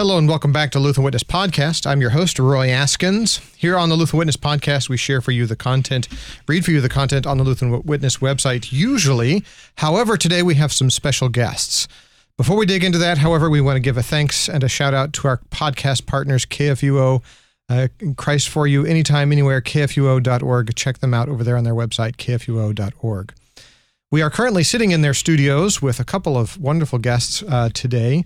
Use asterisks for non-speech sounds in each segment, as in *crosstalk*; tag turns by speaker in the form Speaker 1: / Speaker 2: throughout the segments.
Speaker 1: Hello and welcome back to Lutheran Witness Podcast. I'm your host, Roy Askins. Here on the Lutheran Witness Podcast, we share for you the content, read for you the content on the Lutheran Witness website, usually. However, today we have some special guests. Before we dig into that, however, we want to give a thanks and a shout out to our podcast partners, KFUO, uh, Christ for You, anytime, anywhere, kfuo.org. Check them out over there on their website, kfuo.org. We are currently sitting in their studios with a couple of wonderful guests uh, today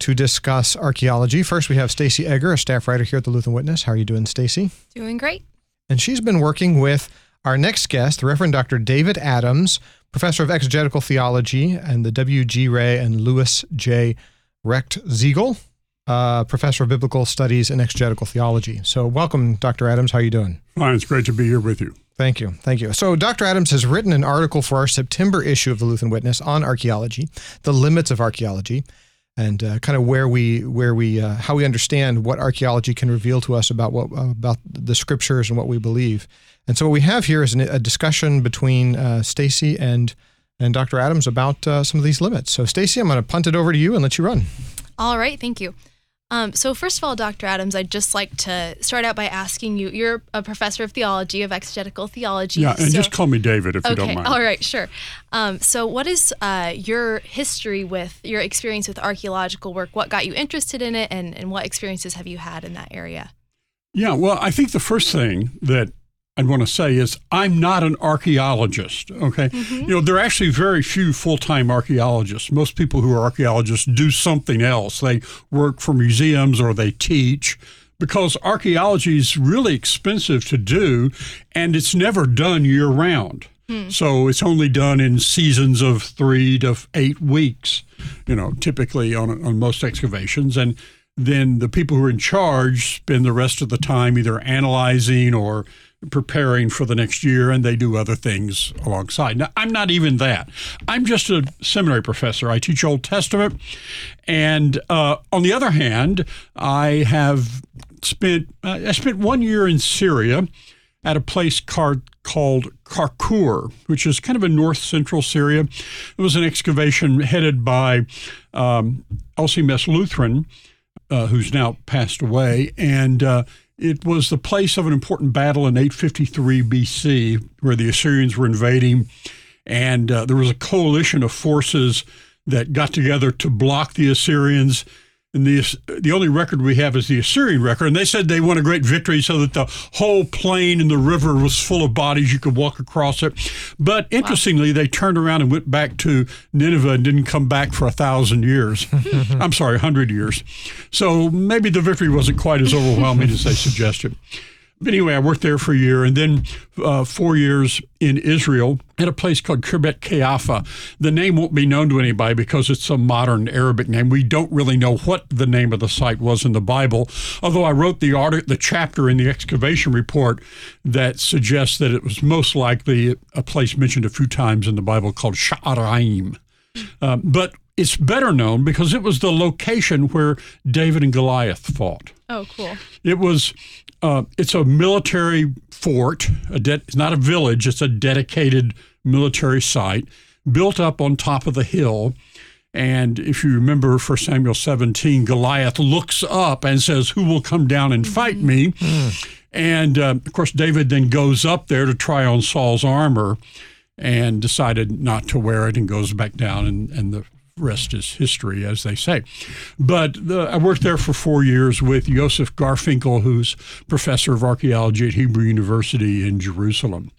Speaker 1: to discuss archaeology. First, we have Stacy Egger, a staff writer here at the Lutheran Witness. How are you doing, Stacy?
Speaker 2: Doing great.
Speaker 1: And she's been working with our next guest, the Reverend Dr. David Adams, professor of exegetical theology, and the W.G. Ray and Louis J. Recht Ziegel, uh, professor of biblical studies and exegetical theology. So, welcome, Dr. Adams. How are you doing?
Speaker 3: Fine. It's great to be here with you.
Speaker 1: Thank you. Thank you. So, Dr. Adams has written an article for our September issue of the Lutheran Witness on archaeology, the limits of archaeology and uh, kind of where we where we uh, how we understand what archaeology can reveal to us about what about the scriptures and what we believe. And so what we have here is an, a discussion between uh, Stacy and and Dr. Adams about uh, some of these limits. So Stacy, I'm going to punt it over to you and let you run.
Speaker 2: All right, thank you. Um, so, first of all, Dr. Adams, I'd just like to start out by asking you you're a professor of theology, of exegetical theology.
Speaker 3: Yeah, and
Speaker 2: so,
Speaker 3: just call me David if
Speaker 2: okay,
Speaker 3: you don't mind.
Speaker 2: All right, sure. Um, so, what is uh, your history with your experience with archaeological work? What got you interested in it, and, and what experiences have you had in that area?
Speaker 3: Yeah, well, I think the first thing that I'd want to say is I'm not an archaeologist. Okay. Mm-hmm. You know, there are actually very few full time archaeologists. Most people who are archaeologists do something else. They work for museums or they teach because archaeology is really expensive to do and it's never done year round. Hmm. So it's only done in seasons of three to eight weeks, you know, typically on, on most excavations. And then the people who are in charge spend the rest of the time either analyzing or preparing for the next year and they do other things alongside. Now, I'm not even that. I'm just a seminary professor. I teach Old Testament. And uh, on the other hand, I have spent, uh, I spent one year in Syria at a place called, called Karkur, which is kind of in north central Syria. It was an excavation headed by um, LCMS Lutheran, uh, who's now passed away. And uh, it was the place of an important battle in 853 BC where the Assyrians were invading, and uh, there was a coalition of forces that got together to block the Assyrians and the the only record we have is the Assyrian record, and they said they won a great victory, so that the whole plain and the river was full of bodies. You could walk across it. But interestingly, wow. they turned around and went back to Nineveh and didn't come back for a thousand years. Hmm. I'm sorry, a hundred years. So maybe the victory wasn't quite as overwhelming as they suggested. But anyway, I worked there for a year and then uh, four years in Israel at a place called Khirbet Qeiyafa. The name won't be known to anybody because it's a modern Arabic name. We don't really know what the name of the site was in the Bible, although I wrote the art- the chapter in the excavation report that suggests that it was most likely a place mentioned a few times in the Bible called Sha'araim. Um, but it's better known because it was the location where David and Goliath fought.
Speaker 2: Oh, cool.
Speaker 3: It was uh, it's a military fort. A de- it's not a village. It's a dedicated military site built up on top of the hill. And if you remember, for Samuel 17, Goliath looks up and says, "Who will come down and fight me?" And uh, of course, David then goes up there to try on Saul's armor, and decided not to wear it, and goes back down, and, and the rest is history, as they say. But the, I worked there for four years with Joseph Garfinkel, who's professor of archaeology at Hebrew University in Jerusalem.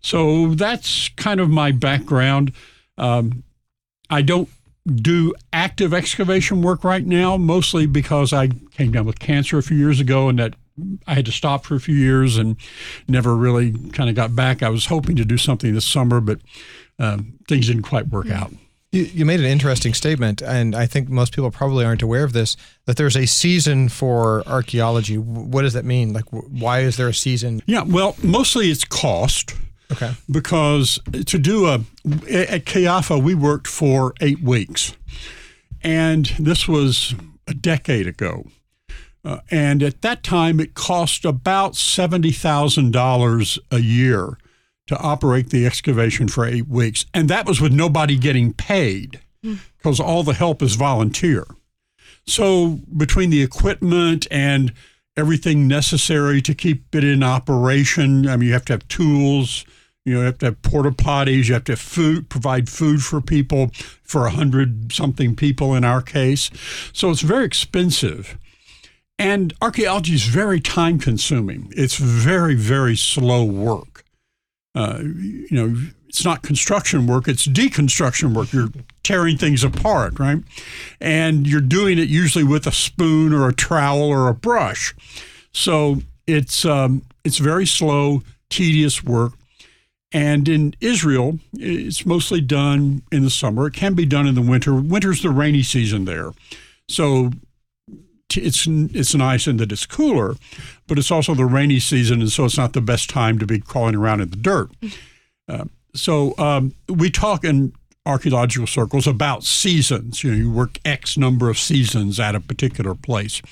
Speaker 3: So that's kind of my background. Um, I don't do active excavation work right now, mostly because I came down with cancer a few years ago and that I had to stop for a few years and never really kind of got back. I was hoping to do something this summer, but um, things didn't quite work out.
Speaker 1: You, you made an interesting statement, and I think most people probably aren't aware of this. That there's a season for archaeology. What does that mean? Like, why is there a season?
Speaker 3: Yeah, well, mostly it's cost.
Speaker 1: Okay.
Speaker 3: Because to do a at Qeiyafa, we worked for eight weeks, and this was a decade ago. Uh, and at that time, it cost about seventy thousand dollars a year to operate the excavation for eight weeks. And that was with nobody getting paid because mm. all the help is volunteer. So between the equipment and everything necessary to keep it in operation, I mean, you have to have tools. You know, you have to have porta potties. You have to have food, provide food for people, for a hundred something people in our case. So it's very expensive. And archaeology is very time consuming. It's very, very slow work. Uh, you know, it's not construction work, it's deconstruction work. You're tearing things apart, right? And you're doing it usually with a spoon or a trowel or a brush. So it's, um, it's very slow, tedious work. And in Israel, it's mostly done in the summer. It can be done in the winter. Winter's the rainy season there. So it's it's nice in that it's cooler, but it's also the rainy season, and so it's not the best time to be crawling around in the dirt. *laughs* Uh, so um, we talk in archaeological circles about seasons. You know, you work X number of seasons at a particular place,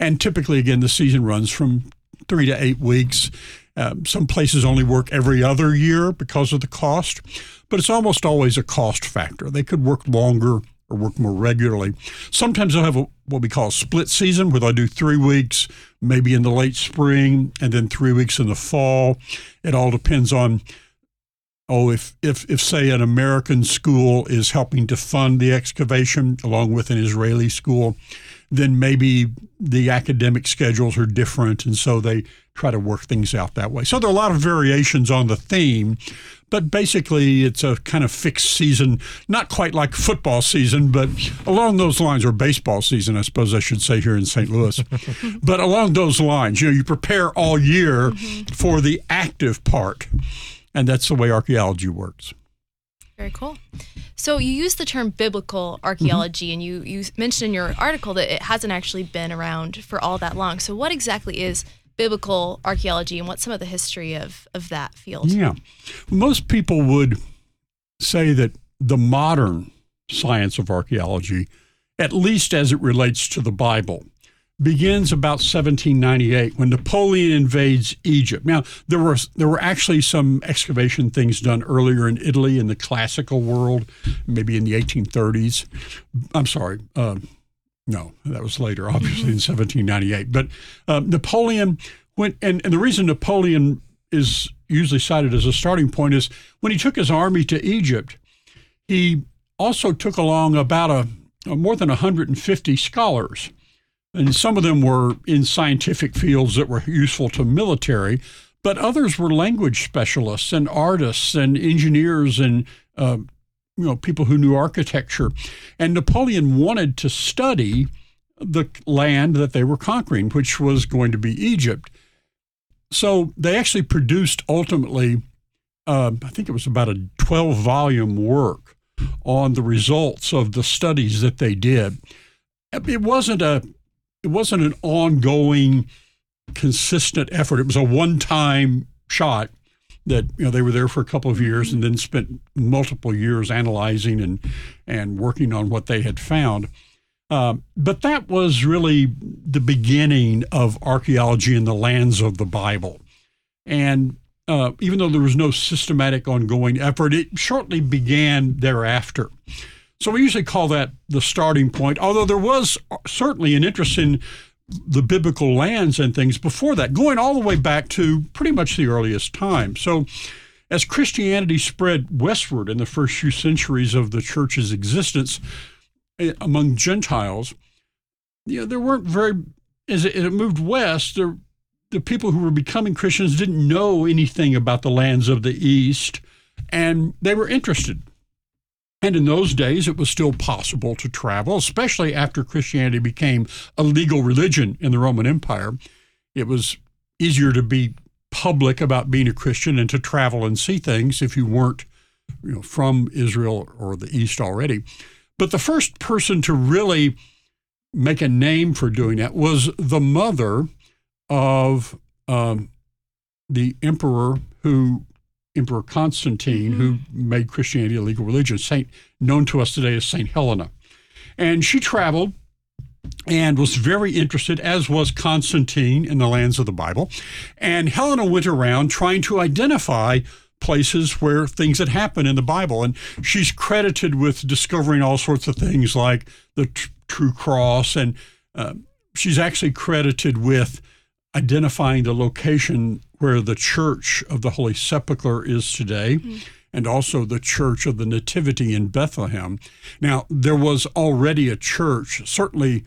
Speaker 3: and typically, again, the season runs from three to eight weeks. Um, some places only work every other year because of the cost, but it's almost always a cost factor. They could work longer or work more regularly. Sometimes they'll have a, what we call a split season where they'll do three weeks, maybe in the late spring, and then three weeks in the fall. It all depends on oh, if, if, if, say, an American school is helping to fund the excavation along with an Israeli school, then maybe the academic schedules are different. And so they try to work things out that way. So there are a lot of variations on the theme, but basically it's a kind of fixed season, not quite like football season, but along those lines, or baseball season, I suppose I should say here in St. Louis. *laughs* but along those lines, you know, you prepare all year mm-hmm. for the active part. And that's the way archaeology works.
Speaker 2: Very cool. So you use the term biblical archaeology, mm-hmm. and you you mentioned in your article that it hasn't actually been around for all that long. So what exactly is biblical archaeology, and what's some of the history of of that field?
Speaker 3: Yeah, most people would say that the modern science of archaeology, at least as it relates to the Bible, begins about 1798 when Napoleon invades Egypt. Now there were there were actually some excavation things done earlier in Italy in the classical world, maybe in the 1830s. I'm sorry. Uh, no, that was later, obviously in 1798. But uh, Napoleon went, and, and the reason Napoleon is usually cited as a starting point is when he took his army to Egypt, he also took along about a, a more than 150 scholars and some of them were in scientific fields that were useful to military, but others were language specialists and artists and engineers and uh, you know people who knew architecture. And Napoleon wanted to study the land that they were conquering, which was going to be Egypt. So they actually produced ultimately, uh, I think it was about a 12 volume work on the results of the studies that they did. It wasn't a it wasn't an ongoing, consistent effort. It was a one-time shot that you know they were there for a couple of years and then spent multiple years analyzing and and working on what they had found. Uh, but that was really the beginning of archaeology in the lands of the Bible, and uh, even though there was no systematic ongoing effort, it shortly began thereafter. So we usually call that the starting point, although there was certainly an interest in the biblical lands and things before that, going all the way back to pretty much the earliest time. So as Christianity spread westward in the first few centuries of the church's existence eh, among Gentiles, you know, there weren't very, as it, moved west, there, the people who were becoming Christians didn't know anything about the lands of the East, and they were interested. And in those days, it was still possible to travel, especially after Christianity became a legal religion in the Roman Empire. It was easier to be public about being a Christian and to travel and see things if you weren't you know, from Israel or the East already. But the first person to really make a name for doing that was the mother of um, the emperor who Emperor Constantine, mm-hmm. who made Christianity a legal religion, saint known to us today as Saint Helena. And she traveled and was very interested, as was Constantine, in the lands of the Bible. And Helena went around trying to identify places where things had happened in the Bible. And she's credited with discovering all sorts of things like the true cross, and uh, she's actually credited with identifying the location where the Church of the Holy Sepulchre is today. Mm-hmm. And also the Church of the Nativity in Bethlehem. Now, there was already a church, certainly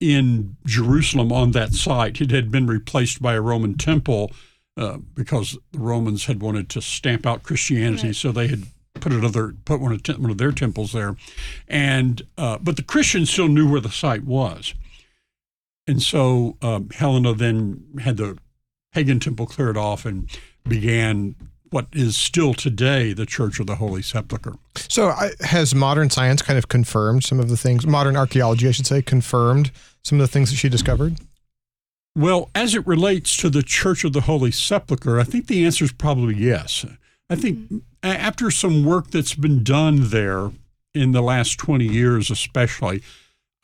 Speaker 3: in Jerusalem on that site. It had been replaced by a Roman temple uh, because the Romans had wanted to stamp out Christianity, right. so they had put another put one of, one of their temples there, and uh, but the Christians still knew where the site was. And so um, Helena then had the pagan temple cleared off and began what is still today the Church of the Holy Sepulchre.
Speaker 1: So, uh, has modern science kind of confirmed some of the things, modern archaeology, I should say, confirmed some of the things that she discovered?
Speaker 3: Well, as it relates to the Church of the Holy Sepulchre, I think the answer is probably yes. I think mm-hmm. after some work that's been done there in the last 20 years, especially,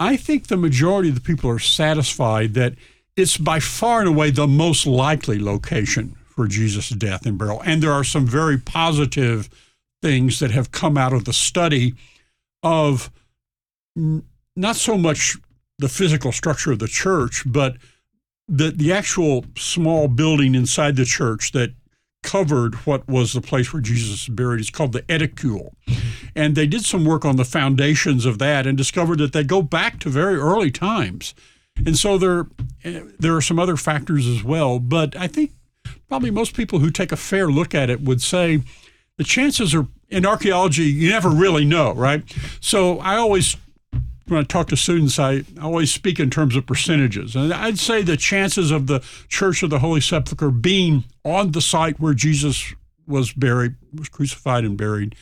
Speaker 3: I think the majority of the people are satisfied that it's by far and away the most likely location for Jesus' death and burial. And there are some very positive things that have come out of the study of not so much the physical structure of the church, but the, the actual small building inside the church that covered what was the place where Jesus was buried. It's called the Edicule. And they did some work on the foundations of that and discovered that they go back to very early times. And so there, eh, there are some other factors as well. But I think probably most people who take a fair look at it would say the chances are in archaeology, you never really know, right? So I always when I talk to students, I always speak in terms of percentages. And I'd say the chances of the Church of the Holy Sepulchre being on the site where Jesus was buried, was crucified and buried,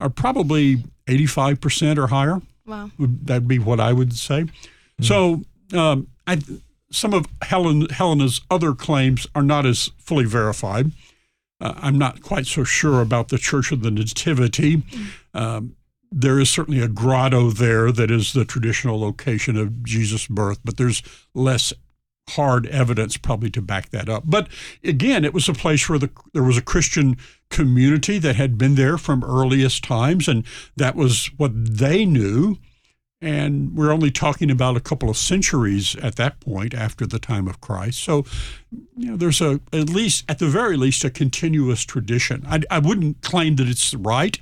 Speaker 3: are probably 85% or higher.
Speaker 2: Wow.
Speaker 3: That'd be what I would say. Mm-hmm. So um, I, some of Helen, Helena's other claims are not as fully verified. Uh, I'm not quite so sure about the Church of the Nativity. Mm. Um, there is certainly a grotto there that is the traditional location of Jesus' birth, but there's less hard evidence probably to back that up. But again, it was a place where the, there was a Christian community that had been there from earliest times, and that was what they knew. And we're only talking about a couple of centuries at that point after the time of Christ. So, you know, there's a at least at the very least a continuous tradition. I, I wouldn't claim that it's right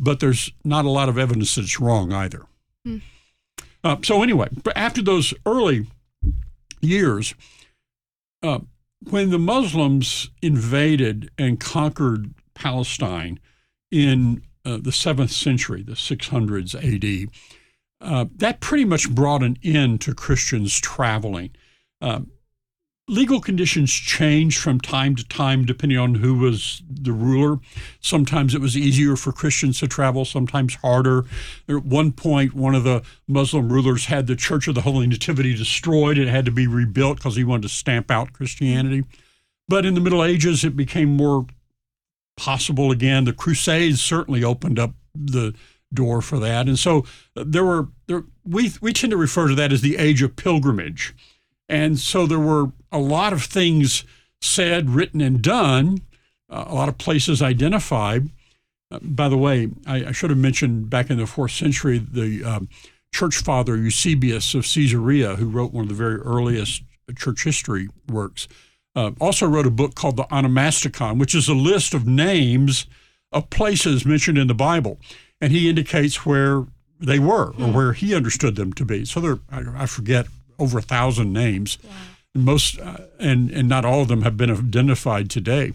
Speaker 3: but there's not a lot of evidence that it's wrong either. Hmm. Uh, so anyway, after those early years, uh, when the Muslims invaded and conquered Palestine in uh, the seventh century, the 600s AD, uh, that pretty much brought an end to Christians traveling. Legal conditions changed from time to time depending on who was the ruler. Sometimes it was easier for Christians to travel, sometimes harder. At one point, one of the Muslim rulers had the Church of the Holy Nativity destroyed. It had to be rebuilt because he wanted to stamp out Christianity. But in the Middle Ages, it became more possible again. The Crusades certainly opened up the door for that. And so uh, there were there we we tend to refer to that as the age of pilgrimage. And so there were a lot of things said, written, and done, uh, a lot of places identified. Uh, by the way, I, I, should have mentioned back in the fourth century, the um, church father Eusebius of Caesarea, who wrote one of the very earliest church history works, uh, also wrote a book called the Onomasticon, which is a list of names of places mentioned in the Bible. And he indicates where they were or hmm. where he understood them to be. So there, I, I forget over a thousand names. Wow. Most uh, and and not all of them have been identified today.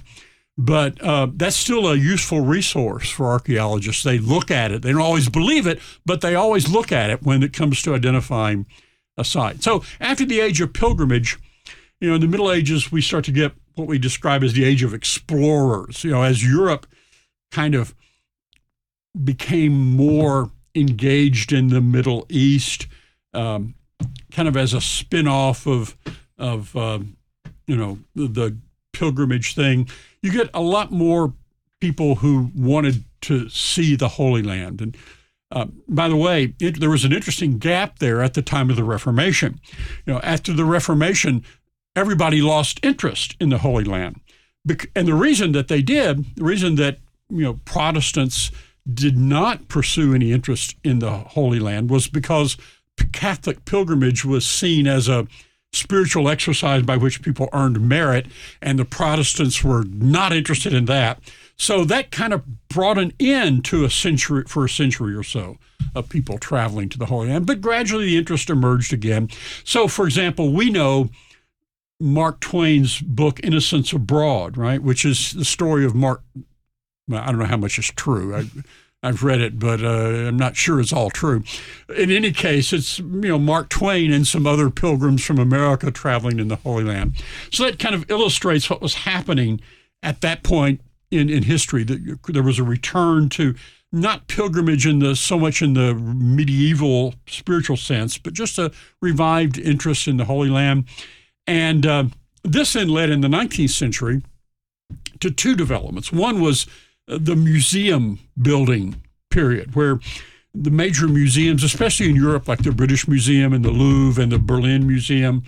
Speaker 3: But uh, that's still a useful resource for archaeologists. They look at it. They don't always believe it, but they always look at it when it comes to identifying a site. So after the age of pilgrimage, you know, in the Middle Ages, we start to get what we describe as the age of explorers. You know, as Europe kind of became more engaged in the Middle East, um, kind of as a spin-off of of uh, you know the, the pilgrimage thing. You get a lot more people who wanted to see the Holy Land. And uh, by the way, it, there was an interesting gap there at the time of the Reformation. You know, after the Reformation, everybody lost interest in the Holy Land, and the reason that they did, the reason that you know Protestants did not pursue any interest in the Holy Land was because Catholic pilgrimage was seen as a spiritual exercise by which people earned merit, and the Protestants were not interested in that. So that kind of brought an end to a century for a century or so of people traveling to the Holy Land. But gradually the interest emerged again. So, for example, we know Mark Twain's book Innocents Abroad, right, which is the story of Mark. I don't know how much is true. I, I've read it, but uh, I'm not sure it's all true. In any case, it's you know Mark Twain and some other pilgrims from America traveling in the Holy Land. So that kind of illustrates what was happening at that point in, in history. That there was a return to not pilgrimage in the so much in the medieval spiritual sense, but just a revived interest in the Holy Land. And uh, this then led in the 19th century to two developments. One was the museum building period, where the major museums, especially in Europe, like the British Museum and the Louvre and the Berlin Museum,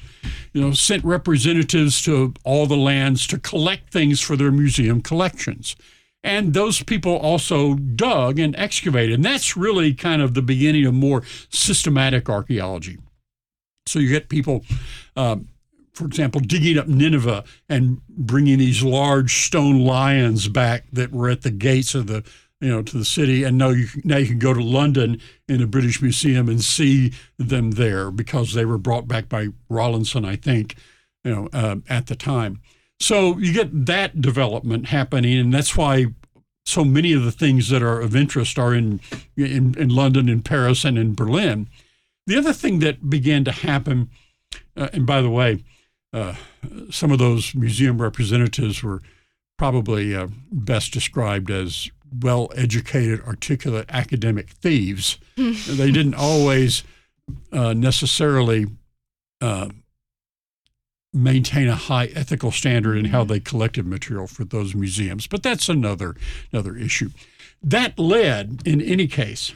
Speaker 3: you know, sent representatives to all the lands to collect things for their museum collections. And those people also dug and excavated. And that's really kind of the beginning of more systematic archaeology. So you get people um, for example, digging up Nineveh and bringing these large stone lions back that were at the gates of the you know to the city. And now you now you can go to London in the British Museum and see them there because they were brought back by Rawlinson I think you know uh, at the time. So you get that development happening and that's why so many of the things that are of interest are in in, in London in Paris and in Berlin. The other thing that began to happen uh, and by the way uh, some of those museum representatives were probably uh, best described as well educated, articulate academic thieves. *laughs* they didn't always uh, necessarily uh, maintain a high ethical standard in how they collected material for those museums, but that's another another issue. That led, in any case,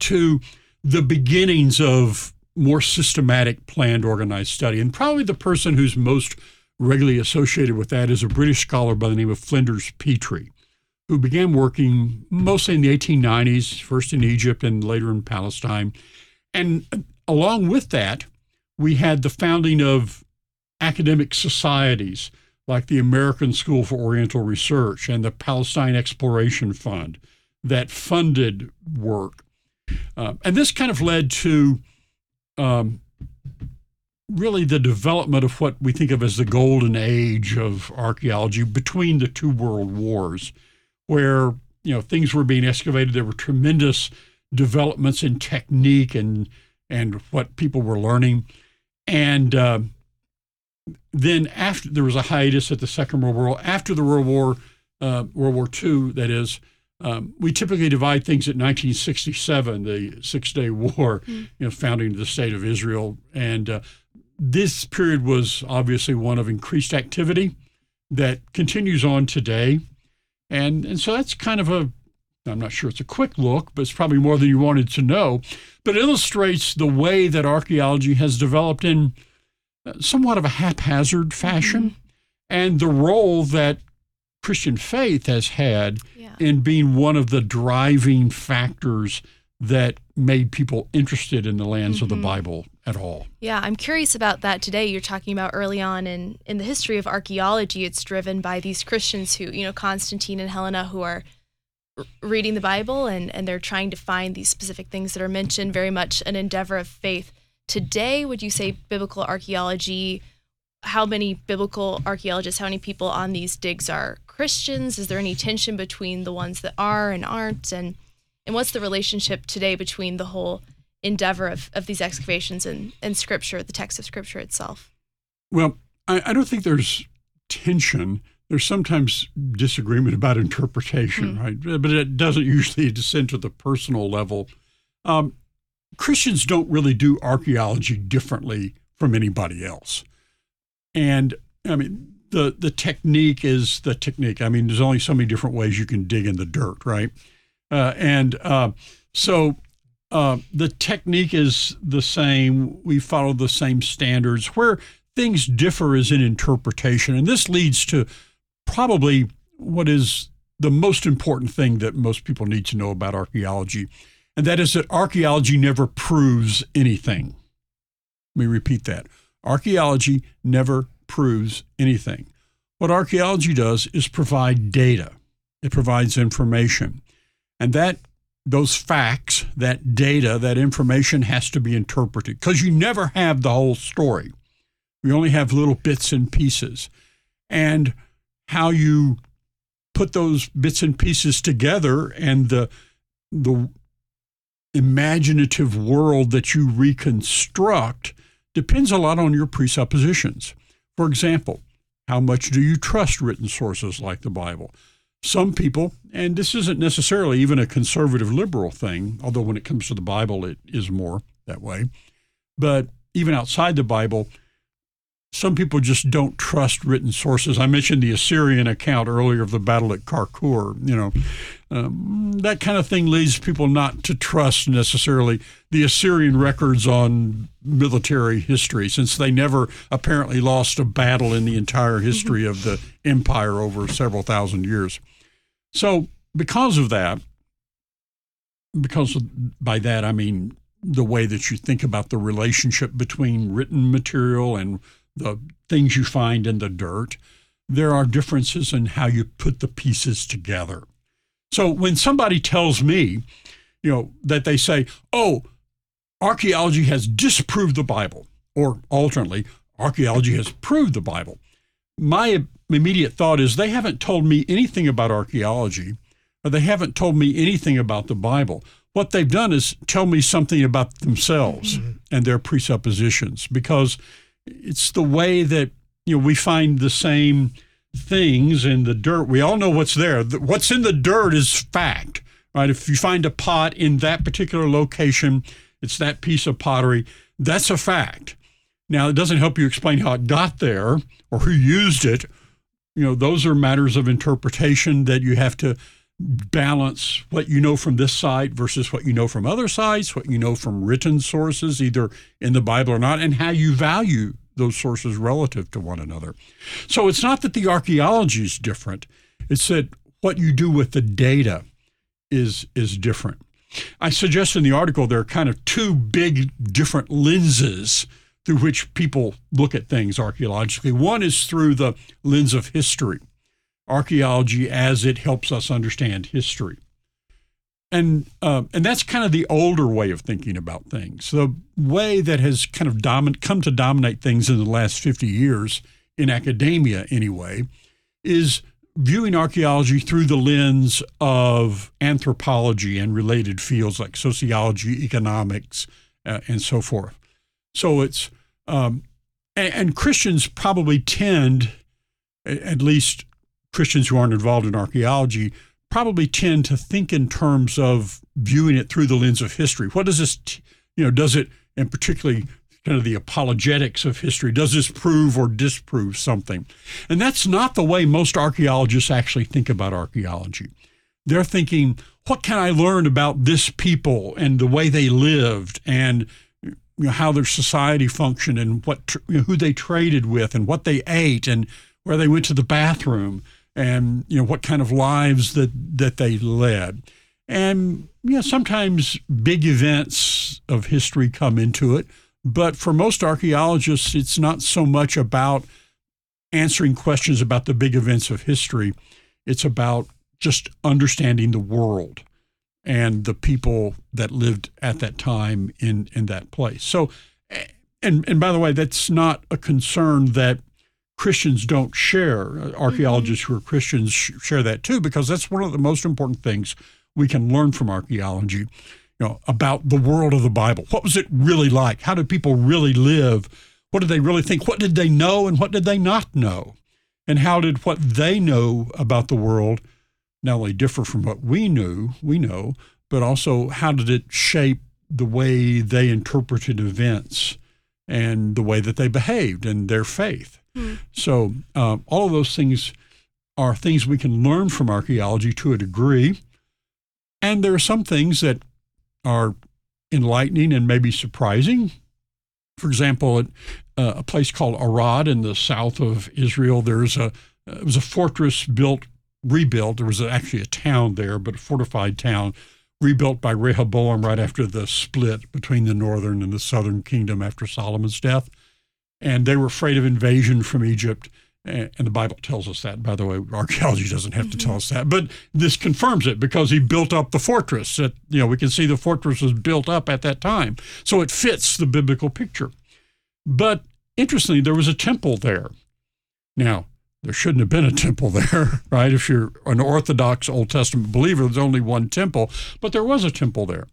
Speaker 3: to the beginnings of more systematic, planned, organized study. And probably the person who's most regularly associated with that is a British scholar by the name of Flinders Petrie, who began working mostly in the 1890s, first in Egypt and later in Palestine. And along with that, we had the founding of academic societies like the American School for Oriental Research and the Palestine Exploration Fund that funded work. Uh, and this kind of led to um, really the development of what we think of as the golden age of archaeology between the two world wars, where you know things were being excavated. There were tremendous developments in technique and and what people were learning, and uh, then after there was a hiatus at the Second World War. After the World War, uh, World War II, that is, um, we typically divide things at 1967, the Six Day War, mm. you know, founding the state of Israel, and uh, this period was obviously one of increased activity that continues on today, and and so that's kind of a I'm not sure it's a quick look, but it's probably more than you wanted to know, but it illustrates the way that archaeology has developed in uh, somewhat of a haphazard fashion, mm-hmm. and the role that Christian faith has had yeah. in being one of the driving factors that made people interested in the lands mm-hmm. of the mm-hmm. Bible at all.
Speaker 2: Yeah, I'm curious about that today. You're talking about early on in, in the history of archaeology, it's driven by these Christians who, you know, Constantine and Helena, who are reading the Bible and, and they're trying to find these specific things that are mentioned, very much an endeavor of faith. Today, would you say biblical archaeology? How many biblical archaeologists, how many people on these digs are Christians? Is there any tension between the ones that are and aren't? And and what's the relationship today between the whole endeavor of, of these excavations and, and scripture, the text of scripture itself?
Speaker 3: Well, I, I don't think there's tension. There's sometimes disagreement about interpretation, mm. right? But it doesn't usually descend to the personal level. Um, Christians don't really do archaeology differently from anybody else. And I mean, the the technique is the technique. I mean, there's only so many different ways you can dig in the dirt, right? Uh, and uh, so uh, the technique is the same. We follow the same standards. Where things differ is in interpretation, and this leads to probably what is the most important thing that most people need to know about archaeology, and that is that archaeology never proves anything. Let me repeat that. Archaeology never proves anything. What archaeology does is provide data. It provides information. And that those facts, that data, that information has to be interpreted because you never have the whole story. We only have little bits and pieces. And how you put those bits and pieces together and the the imaginative world that you reconstruct depends a lot on your presuppositions. For example, how much do you trust written sources like the Bible? Some people, and this isn't necessarily even a conservative liberal thing, although when it comes to the Bible, it is more that way. But even outside the Bible, some people just don't trust written sources. I mentioned the Assyrian account earlier of the battle at Karkor. You know, um, that kind of thing leads people not to trust necessarily the Assyrian records on military history, since they never apparently lost a battle in the entire history of the empire over several thousand years. So, because of that, because of, by that I mean the way that you think about the relationship between written material and the things you find in the dirt, there are differences in how you put the pieces together. So when somebody tells me, you know, that they say, oh, archaeology has disproved the Bible, or alternately, archaeology has proved the Bible, my immediate thought is they haven't told me anything about archaeology, or they haven't told me anything about the Bible. What they've done is tell me something about themselves mm-hmm. and their presuppositions, because it's the way that you know we find the same things in the dirt. We all know what's there. What's in the dirt is fact, right? If you find a pot in that particular location, it's that piece of pottery. That's a fact. Now, it doesn't help you explain how it got there or who used it. You know, those are matters of interpretation that you have to balance what you know from this site versus what you know from other sites, what you know from written sources, either in the Bible or not, and how you value those sources relative to one another. So it's not that the archaeology is different, it's that what you do with the data is, is different. I suggest in the article there are kind of two big different lenses through which people look at things archaeologically. One is through the lens of history archaeology as it helps us understand history. And, uh, and that's kind of the older way of thinking about things. The way that has kind of domin- come to dominate things in the last 50 years, in academia anyway, is viewing archaeology through the lens of anthropology and related fields like sociology, economics, uh, and so forth. So it's, um, and, and Christians probably tend, at least Christians who aren't involved in archaeology probably tend to think in terms of viewing it through the lens of history. What does this, you know, does it, and particularly kind of the apologetics of history, does this prove or disprove something? And that's not the way most archaeologists actually think about archaeology. They're thinking, what can I learn about this people and the way they lived and you know, how their society functioned and what you know, who they traded with and what they ate and where they went to the bathroom and you know what kind of lives that that they led. And you know sometimes big events of history come into it but for most archaeologists it's not so much about answering questions about the big events of history. It's about just understanding the world and the people that lived at that time in in that place. So and and by the way that's not a concern that Christians don't share. Uh, archaeologists mm-hmm. who are Christians share that too, because that's one of the most important things we can learn from archaeology. You know, about the world of the Bible. What was it really like? How did people really live? What did they really think? What did they know and what did they not know? And how did what they know about the world not only differ from what we knew, we know, but also how did it shape the way they interpreted events and the way that they behaved and their faith? So, uh, all of those things are things we can learn from archaeology to a degree. And there are some things that are enlightening and maybe surprising. For example, at uh, a place called Arad in the south of Israel, there's a it was a fortress built, rebuilt. There was actually a town there, but a fortified town rebuilt by Rehoboam right after the split between the northern and the southern kingdom after Solomon's death. And they were afraid of invasion from Egypt. And the Bible tells us that, by the way. Archaeology doesn't have to tell mm-hmm. us that, but this confirms it because he built up the fortress. That you know, we can see the fortress was built up at that time, so it fits the biblical picture. But interestingly, there was a temple there. Now, there shouldn't have been a *laughs* temple there, right? If you're an Orthodox Old Testament believer, there's only one temple, but there was a temple there.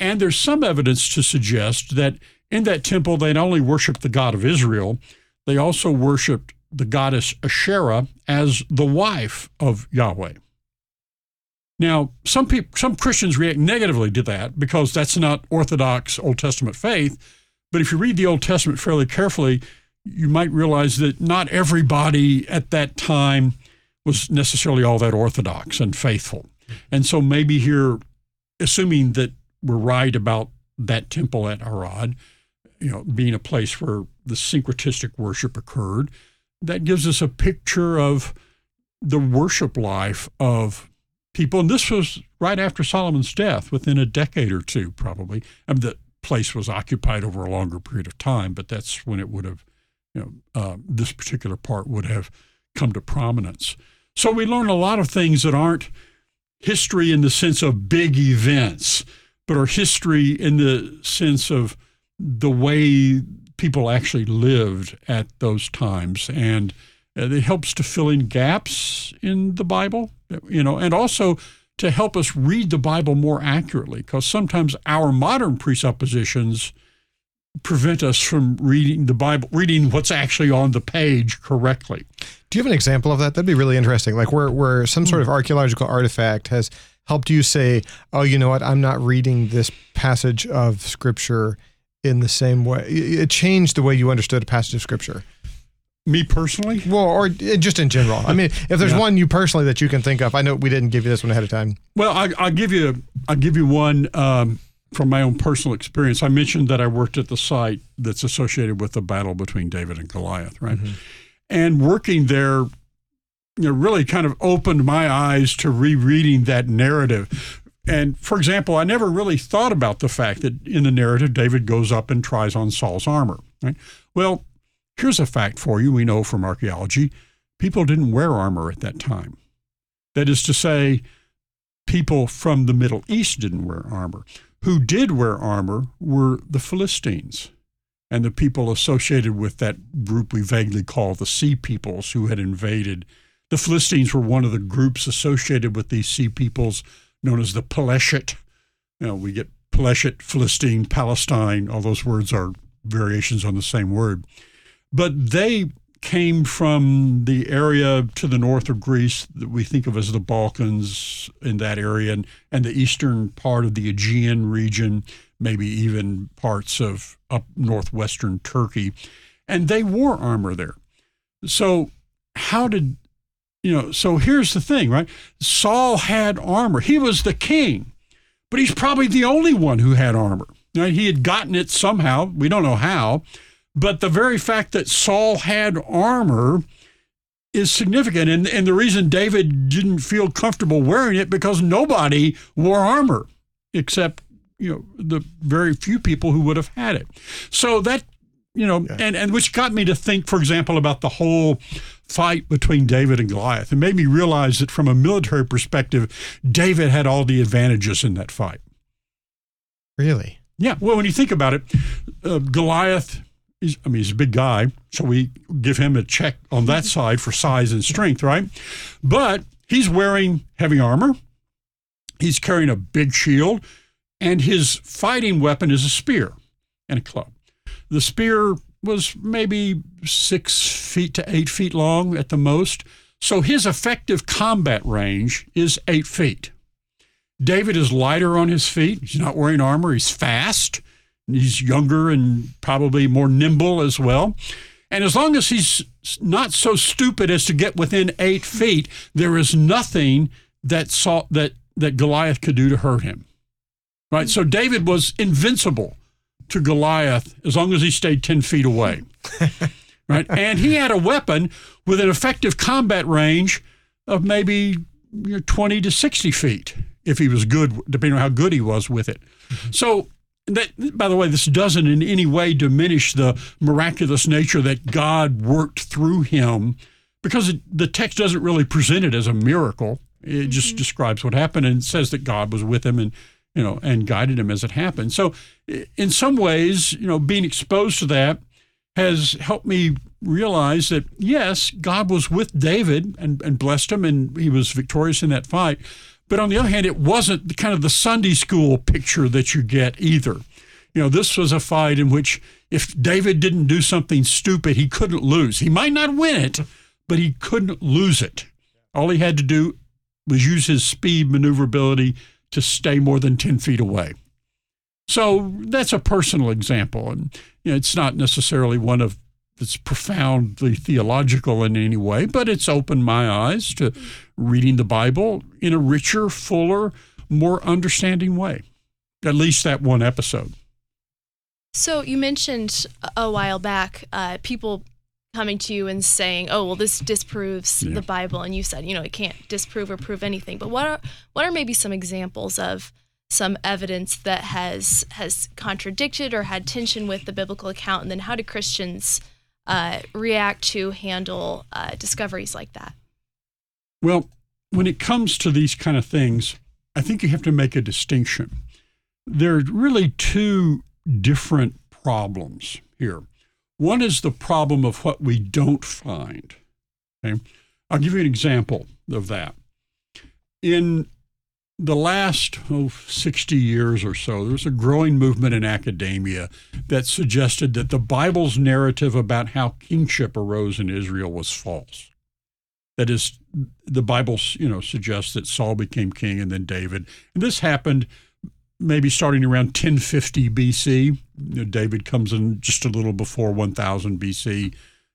Speaker 3: And there's some evidence to suggest that in that temple, they not only worshiped the God of Israel, they also worshiped the goddess Asherah as the wife of Yahweh. Now, some people, some Christians react negatively to that because that's not Orthodox Old Testament faith. But if you read the Old Testament fairly carefully, you might realize that not everybody at that time was necessarily all that orthodox and faithful. And so maybe here, assuming that we're right about that temple at Arad, you know, being a place where the syncretistic worship occurred, that gives us a picture of the worship life of people. And this was right after Solomon's death, within a decade or two, probably. I mean, the place was occupied over a longer period of time, but that's when it would have you know, uh, this particular part would have come to prominence. So we learn a lot of things that aren't history in the sense of big events, but are history in the sense of the way people actually lived at those times. And it helps to fill in gaps in the Bible, you know, and also to help us read the Bible more accurately, because sometimes our modern presuppositions prevent us from reading the Bible, reading what's actually on the page correctly.
Speaker 1: Do you have an example of that? That'd be really interesting. Like where where some sort of hmm. archaeological artifact has helped you say, "Oh, you know what? I'm not reading this passage of scripture in the same way." It changed the way you understood a passage of scripture.
Speaker 3: Me personally?
Speaker 1: Well, or just in general. I mean, if there's yeah. one you personally that you can think of, I know we didn't give you this one ahead of time.
Speaker 3: Well, I, will give you I'll give you one. Um, from my own personal experience, I mentioned that I worked at the site that's associated with the battle between David and Goliath, right? Mm-hmm. And working there, you know, really kind of opened my eyes to rereading that narrative. And for example, I never really thought about the fact that in the narrative, David goes up and tries on Saul's armor, right? Well, here's a fact for you we know from archaeology people didn't wear armor at that time. That is to say, people from the Middle East didn't wear armor who did wear armor were the Philistines and the people associated with that group we vaguely call the Sea Peoples who had invaded. The Philistines were one of the groups associated with these Sea Peoples known as the Peleshit. You know, we get Peleshit, Philistine, Palestine, all those words are variations on the same word. But they came from the area to the north of Greece that we think of as the Balkans in that area and, and the eastern part of the Aegean region, maybe even parts of up northwestern Turkey. And they wore armor there. So, how did, you know, so here's the thing, right? Saul had armor. He was the king, but he's probably the only one who had armor. Right? He had gotten it somehow. We don't know how but the very fact that Saul had armor is significant. And, and the reason David didn't feel comfortable wearing it because nobody wore armor except, you know, the very few people who would have had it. So that, you know, yeah. and, and which got me to think, for example, about the whole fight between David and Goliath. It made me realize that from a military perspective, David had all the advantages in that fight.
Speaker 1: Really?
Speaker 3: Yeah. Well, when you think about it, uh, Goliath He's, I mean, he's a big guy, so we give him a check on that side for size and strength, right? But he's wearing heavy armor. He's carrying a big shield, and his fighting weapon is a spear and a club. The spear was maybe six feet to eight feet long at the most, so his effective combat range is eight feet. David is lighter on his feet. He's not wearing armor. He's fast. He's younger and probably more nimble as well. And as long as he's not so stupid as to get within eight feet, there is nothing that saw, that that Goliath could do to hurt him. Right. So David was invincible to Goliath as long as he stayed ten feet away. *laughs* right. And he had a weapon with an effective combat range of maybe you know, twenty to sixty feet. if he was good, depending on how good he was with it. Mm-hmm. So that, by the way, this doesn't in any way diminish the miraculous nature that God worked through him because it, the text doesn't really present it as a miracle. It mm-hmm. just describes what happened and says that God was with him and you know and guided him as it happened. So in some ways, you know, being exposed to that has helped me realize that yes, God was with David and, and blessed him and he was victorious in that fight. But on the other hand, it wasn't the kind of the Sunday school picture that you get either. You know, this was a fight in which if David didn't do something stupid, he couldn't lose. He might not win it, but he couldn't lose it. All he had to do was use his speed, maneuverability to stay more than 10 feet away. So that's a personal example. And you know, it's not necessarily one of that's profoundly theological in any way, but it's opened my eyes to reading the Bible in a richer, fuller, more understanding way. At least that one episode.
Speaker 2: So you mentioned a while back uh, people coming to you and saying, "Oh, well, this disproves yeah. the Bible," and you said, you know, it can't disprove or prove anything. But what are what are maybe some examples of some evidence that has has contradicted or had tension with the biblical account, and then how do Christians uh, react to handle uh, discoveries like that?
Speaker 3: Well, when it comes to these kind of things, I think you have to make a distinction. There are really two different problems here. One is the problem of what we don't find. Okay? I'll give you an example of that. In the last oh, 60 years or so, there was a growing movement in academia that suggested that the Bible's narrative about how kingship arose in Israel was false. That is, the Bible, you know, suggests that Saul became king and then David. And this happened maybe starting around 1050 BC. You know, David comes in just a little before 1000 BC,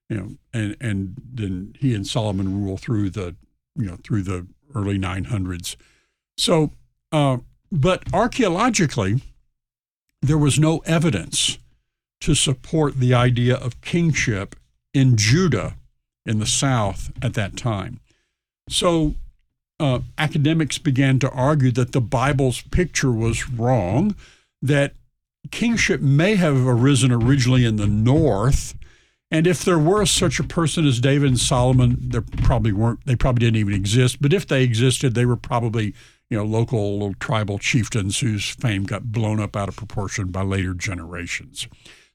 Speaker 3: you know, and and then he and Solomon rule through the, you know, through the early 900s. So, uh, but archaeologically, there was no evidence to support the idea of kingship in Judah in the south at that time. So, uh, academics began to argue that the Bible's picture was wrong, that kingship may have arisen originally in the north. And if there were such a person as David and Solomon, there probably weren't, they probably didn't even exist. But if they existed, they were probably you know, local tribal chieftains whose fame got blown up out of proportion by later generations.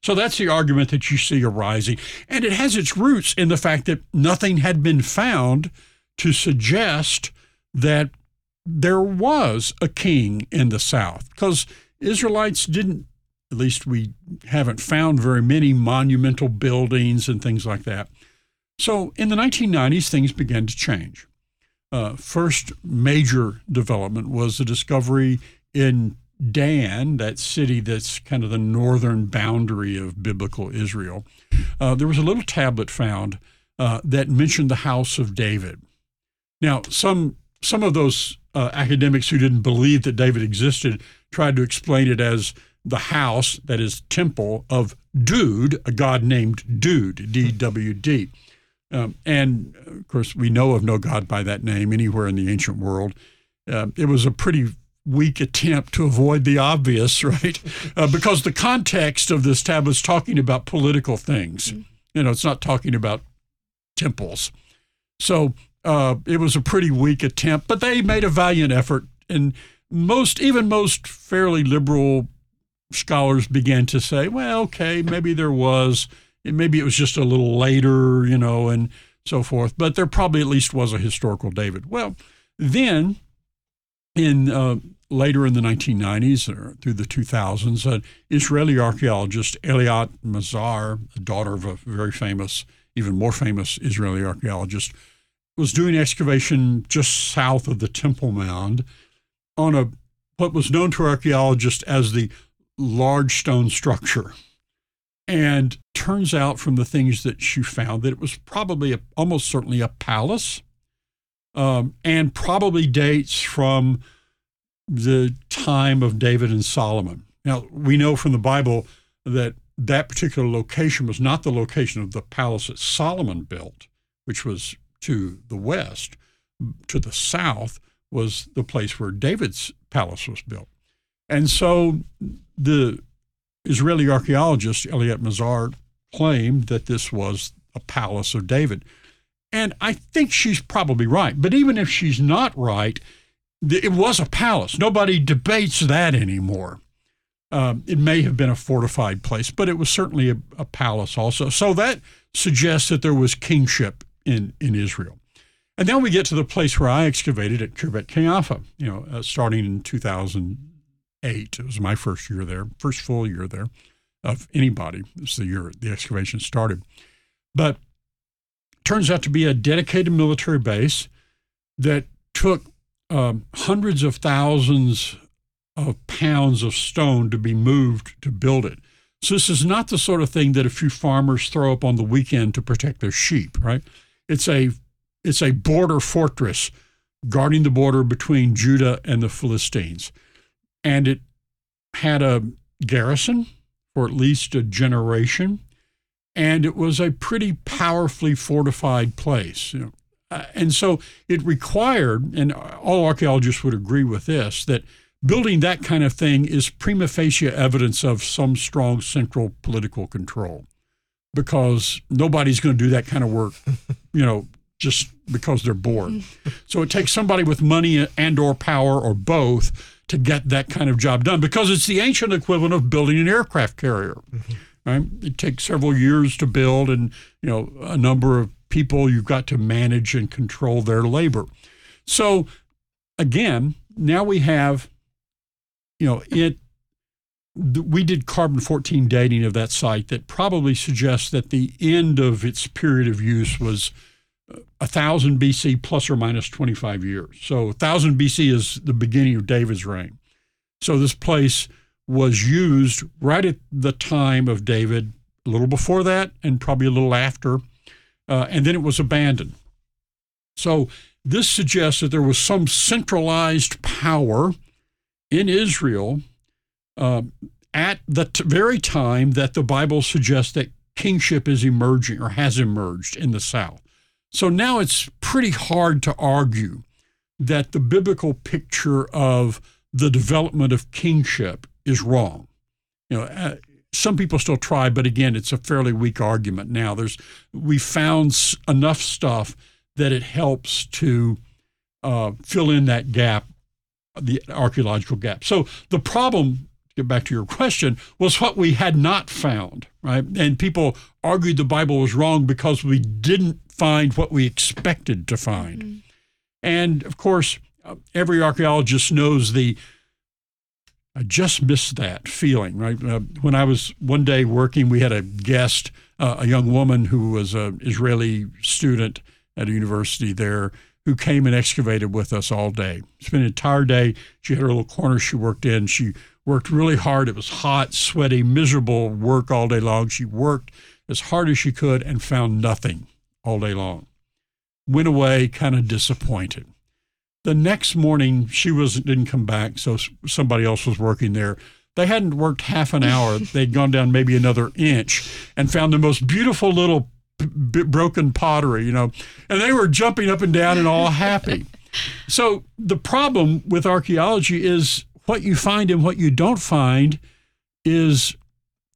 Speaker 3: So that's the argument that you see arising. And it has its roots in the fact that nothing had been found to suggest that there was a king in the South. Because Israelites didn't, at least we haven't found very many monumental buildings and things like that. So in the 1990s, things began to change uh, first major development was the discovery in Dan, that city that's kind of the northern boundary of biblical Israel. Uh, there was a little tablet found uh, that mentioned the house of David. Now, some some of those uh, academics who didn't believe that David existed tried to explain it as the house, that is, temple of Dude, a god named Dude, D W D. Um, and of course, we know of no God by that name anywhere in the ancient world. Uh, it was a pretty weak attempt to avoid the obvious, *laughs* right? Uh, because the context of this tablet is talking about political things. Mm-hmm. You know, it's not talking about temples. So uh, it was a pretty weak attempt, but they made a valiant effort. And most, even most fairly liberal scholars began to say, well, okay, maybe there was maybe it was just a little later, you know, and so forth. But there probably at least was a historical David. Well, then in uh, later in the 1990s or through the 2000s, an Israeli archaeologist, Eilat Mazar, daughter of a very famous, even more famous Israeli archaeologist, was doing excavation just south of the Temple Mount on a what was known to archaeologists as the large stone structure. And turns out from the things that she found that it was probably a, almost certainly a palace um, and probably dates from the time of David and Solomon. Now, we know from the Bible that that particular location was not the location of the palace that Solomon built, which was to the west. To the south was the place where David's palace was built. And so the Israeli archaeologist Eilat Mazar claimed that this was a palace of David. And I think she's probably right. But even if she's not right, it was a palace. Nobody debates that anymore. Um, it may have been a fortified place, but it was certainly a, a, palace also. So that suggests that there was kingship in, in Israel. And then we get to the place where I excavated at Khirbet Qeiyafa, you know, uh, starting in 2008. It was my first year there, first full year there of anybody. It's the year the excavation started. But turns out to be a dedicated military base that took um, hundreds of thousands of pounds of stone to be moved to build it. So this is not the sort of thing that a few farmers throw up on the weekend to protect their sheep, right? It's a it's a border fortress guarding the border between Judah and the Philistines. And it had a garrison for at least a generation, and it was a pretty powerfully fortified place. You know. Uh, and so it required, and all archaeologists would agree with this, that building that kind of thing is prima facie evidence of some strong central political control because nobody's going to do that kind of work, *laughs* you know, just because they're bored. so it takes somebody with money and or power or both to get that kind of job done because it's the ancient equivalent of building an aircraft carrier. Mm-hmm. Right? It takes several years to build and, you know, a number of people you've got to manage and control their labor. So again, now we have you know, it we did carbon 14 dating of that site that probably suggests that the end of its period of use was 1000 uh, BC plus or minus 25 years. So 1000 BC is the beginning of David's reign. So this place was used right at the time of David, a little before that, and probably a little after, uh, and then it was abandoned. So this suggests that there was some centralized power in Israel uh, at the t- very time that the Bible suggests that kingship is emerging or has emerged in the South. So now it's pretty hard to argue that the biblical picture of the development of kingship is wrong. You know, uh, some people still try, but again, it's a fairly weak argument now. There's we found enough stuff that it helps to uh, fill in that gap the archaeological gap. So the problem, get back to your question, was what we had not found, right? And people argued the Bible was wrong because we didn't find what we expected to find. Mm-hmm. And of course, every archaeologist knows the I just missed that feeling, right? Uh, when I was one day working, we had a guest, uh, a young woman who was an Israeli student at a university there who came and excavated with us all day. Spent an entire day. She had her little corner she worked in. She worked really hard. It was hot, sweaty, miserable work all day long. She worked as hard as she could and found nothing all day long. Went away kind of disappointed. The next morning, she was didn't come back, so somebody else was working there. They hadn't worked half an hour. *laughs* They'd gone down maybe another inch and found the most beautiful little b- broken pottery, you know, and they were jumping up and down and all happy. *laughs* so the problem with archaeology is what you find and what you don't find is,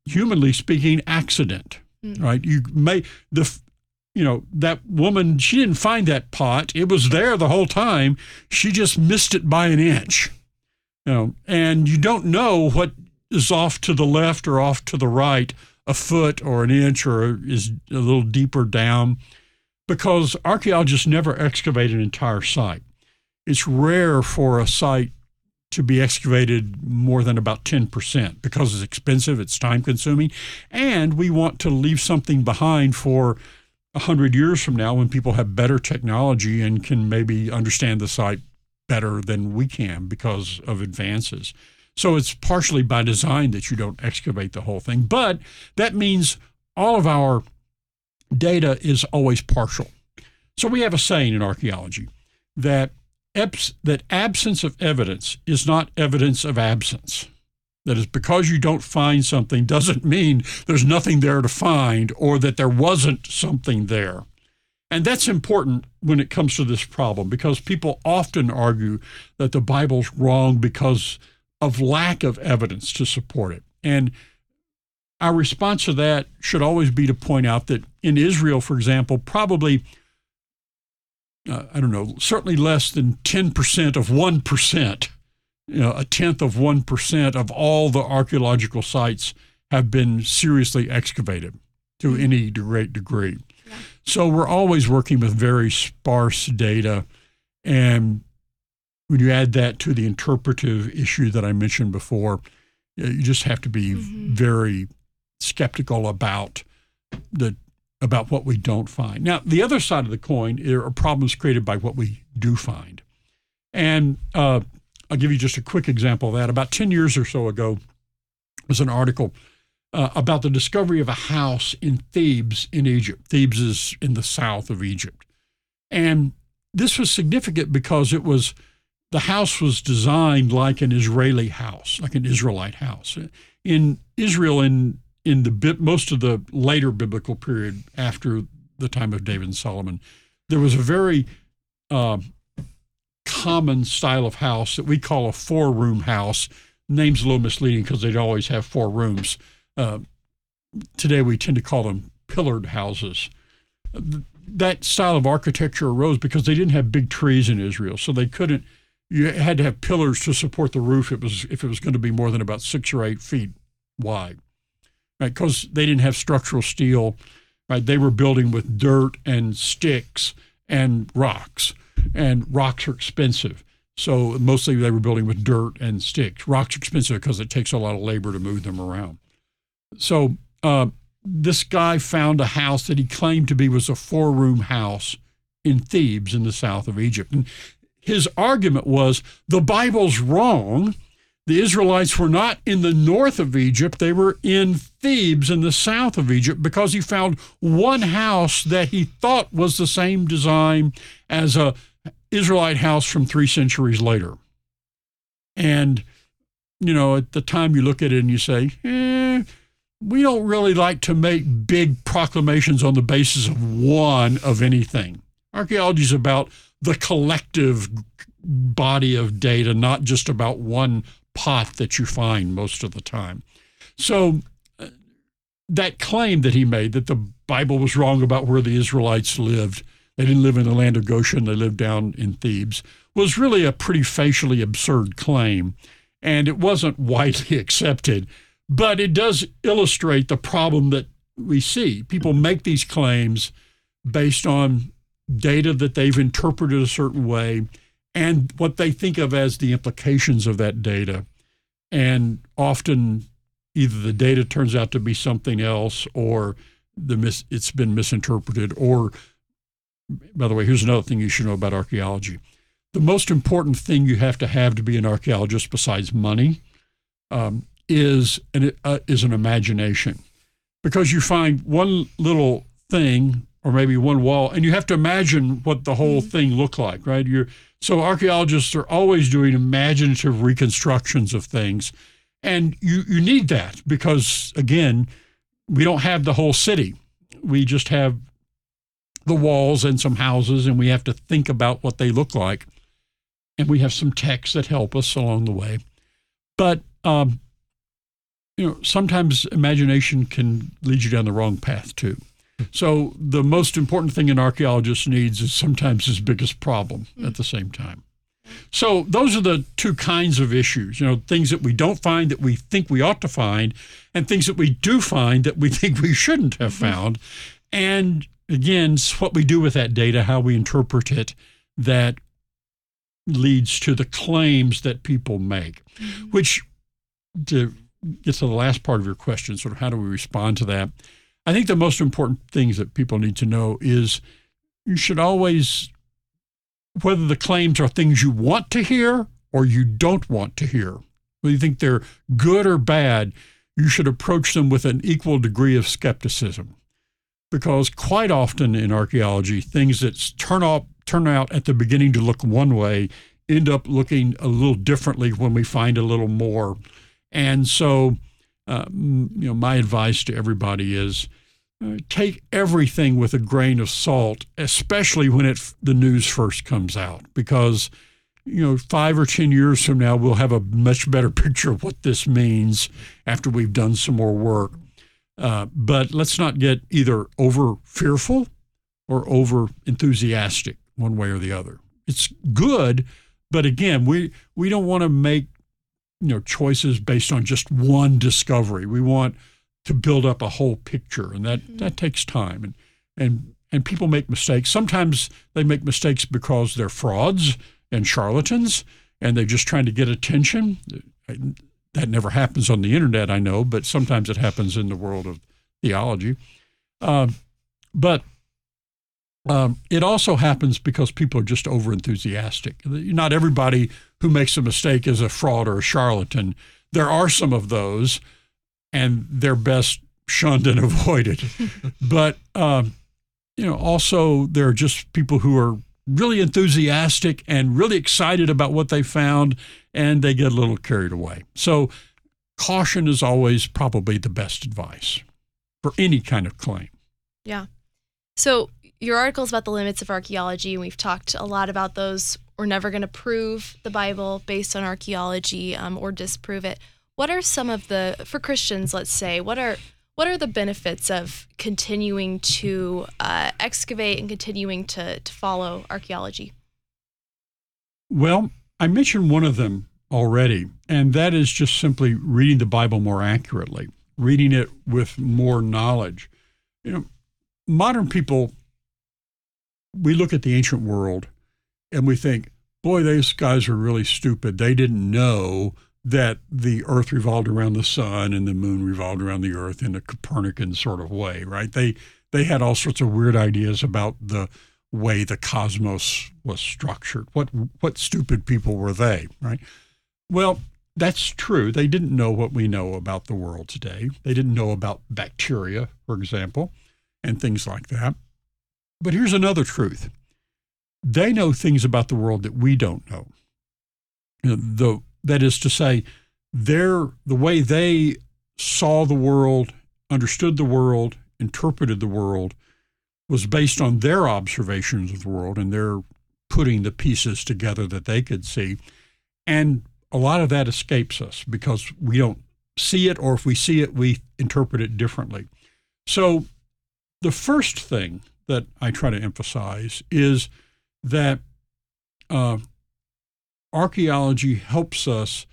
Speaker 3: humanly speaking, accident, mm. right? You may the you know that woman she didn't find that pot it was there the whole time she just missed it by an inch you know and you don't know what is off to the left or off to the right a foot or an inch or is a little deeper down because archaeologists never excavate an entire site. It's rare for a site to be excavated more than about 10% because it's expensive, it's time consuming, and we want to leave something behind for 100 years from now when people have better technology and can maybe understand the site better than we can because of advances. So it's partially by design that you don't excavate the whole thing. But that means all of our data is always partial. So we have a saying in archaeology that that absence of evidence is not evidence of absence. That is, because you don't find something doesn't mean there's nothing there to find or that there wasn't something there. And that's important when it comes to this problem because people often argue that the Bible's wrong because of lack of evidence to support it. And our response to that should always be to point out that in Israel, for example, probably, uh, I don't know, certainly less than 10% of 1%, you know, a tenth of 1% of all the archaeological sites have been seriously excavated to mm-hmm. any great degree. Yeah. So we're always working with very sparse data. And when you add that to the interpretive issue that I mentioned before, you just have to be mm-hmm. very skeptical about the about what we don't find. Now, the other side of the coin are problems created by what we do find. And uh, I'll give you just a quick example of that. About 10 years or so ago, was an article uh, about the discovery of a house in Thebes in Egypt. Thebes is in the south of Egypt. And this was significant because it was the house was designed like an Israeli house, like an Israelite house. In Israel, in in the most of the later biblical period after the time of David and Solomon, there was a very uh, common style of house that we call a four room house. Name's a little misleading because they'd always have four rooms. Uh, today we tend to call them pillared houses. That style of architecture arose because they didn't have big trees in Israel, so they couldn't. You had to have pillars to support the roof. It was if it was going to be more than about six or eight feet wide right? Because they didn't have structural steel, right? They were building with dirt and sticks and rocks, and rocks are expensive. So mostly they were building with dirt and sticks. Rocks are expensive because it takes a lot of labor to move them around. So uh, this guy found a house that he claimed to be was a four room house in Thebes in the south of Egypt. And his argument was the Bible's wrong the Israelites were not in the north of Egypt, they were in Thebes in the south of Egypt because he found one house that he thought was the same design as a Israelite house from 3 centuries later. And you know, at the time you look at it and you say, eh, we don't really like to make big proclamations on the basis of one of anything. Archaeology is about the collective body of data, not just about one pot that you find most of the time. So that claim that he made that the Bible was wrong about where the Israelites lived, they didn't live in the land of Goshen, they lived down in Thebes, was really a pretty facially absurd claim. And it wasn't widely *laughs* accepted. But it does illustrate the problem that we see. People make these claims based on data that they've interpreted a certain way and what they think of as the implications of that data. And often, either the data turns out to be something else, or the mis- it's been misinterpreted. Or, by the way, here's another thing you should know about archaeology: the most important thing you have to have to be an archaeologist, besides money, um, is an uh, is an imagination, because you find one little thing or maybe one wall, and you have to imagine what the whole mm-hmm. thing looked like, right? You're so archaeologists are always doing imaginative reconstructions of things. And you, you need that because, again, we don't have the whole city. We just have the walls and some houses, and we have to think about what they look like. And we have some texts that help us along the way. But, um, you know, sometimes imagination can lead you down the wrong path too. So the most important thing an archaeologist needs is sometimes his biggest problem at the same time. So those are the two kinds of issues, you know, things that we don't find that we think we ought to find, and things that we do find that we *laughs* think we shouldn't have mm-hmm. found. And again, what we do with that data, how we interpret it, that leads to the claims that people make, mm-hmm. which to get to the last part of your question, sort of how do we respond to that? I think the most important things that people need to know is you should always, whether the claims are things you want to hear or you don't want to hear, whether you think they're good or bad, you should approach them with an equal degree of skepticism. Because quite often in archaeology, things that turn out, turn out at the beginning to look one way end up looking a little differently when we find a little more. And so uh, you know, my advice to everybody is uh, take everything with a grain of salt, especially when it the news first comes out, because you know five or ten years from now we'll have a much better *laughs* picture of what this means after we've done some more work. Uh, but let's not get either over fearful or over enthusiastic one way or the other. It's good, but again, we we don't want to make you know choices based on just one discovery. We want to build up a whole picture, and that mm-hmm. that takes time. And and and people make mistakes. Sometimes they make mistakes because they're frauds and charlatans, and they're just trying to get attention. That never happens on the internet, I know, but sometimes it happens in the world of theology. Uh, but um, it also happens because people are just over enthusiastic. Not everybody who makes a mistake is a fraud or a charlatan. There are some of those, and they're best shunned and *laughs* avoided. but um, you know, also there are just people who are really enthusiastic and really excited about what they found, and they get a little carried away. So, caution is always probably the best advice for any kind of claim.
Speaker 2: Yeah. So, your article is about the limits of archaeology, and we've talked a lot about those. We're never going to prove the Bible based on archaeology um, or disprove it what are some of the for Christians, let's say, what are what are the benefits of continuing to uh, excavate and continuing to, to follow archaeology?
Speaker 3: Well, I mentioned one of them already, and that is just simply reading the Bible more accurately, reading it with more knowledge. You know, modern people, we look at the ancient world and we think, boy, those guys are really stupid. They didn't know that the earth revolved around the sun and the moon revolved around the earth in a copernican sort of way right? They they had all sorts of weird ideas about the way the cosmos was structured. What what stupid people were they right? Well that's true. They didn't know what we know about the world today. They didn't know about bacteria for example and things like that. But here's another truth. They know things about the world that we don't know. The that is to say, their the way they saw the world, understood the world, interpreted the world was based on their observations of the world and their putting the pieces together that they could see. And a lot of that escapes us because we don't see it, or if we see it, we interpret it differently. So, the first thing that I try to emphasize is that uh, archaeology helps us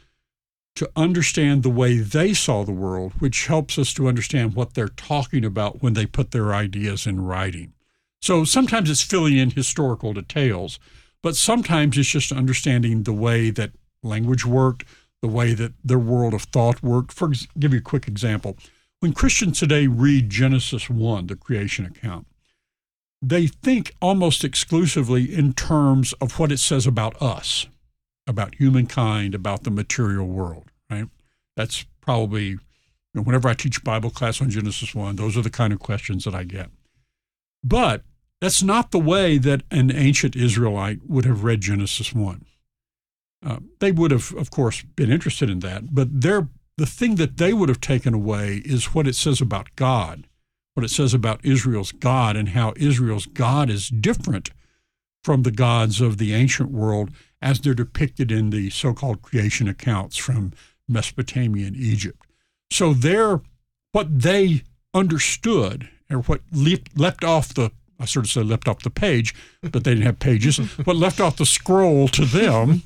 Speaker 3: to understand the way they saw the world, which helps us to understand what they're talking about when they put their ideas in writing. So sometimes it's filling in historical details, but sometimes it's just understanding the way that language worked, the way that their world of thought worked. For give you a quick example, when Christians today read Genesis 1, the creation account, they think almost exclusively in terms of what it says about us about humankind, about the material world, right? That's probably, you know, whenever I teach Bible class on Genesis 1, those are the kind of questions that I get. But that's not the way that an ancient Israelite would have read Genesis 1. Uh, they would have, of course, been interested in that, but their, the thing that they would have taken away is what it says about God, what it says about Israel's God, and how Israel's God is different from the gods of the ancient world as they're depicted in the so called creation accounts from Mesopotamia and Egypt. So they're what they understood or what leaped, leapt off the I sort of said left off the page, but they didn't have pages. *laughs* what left off the scroll to them,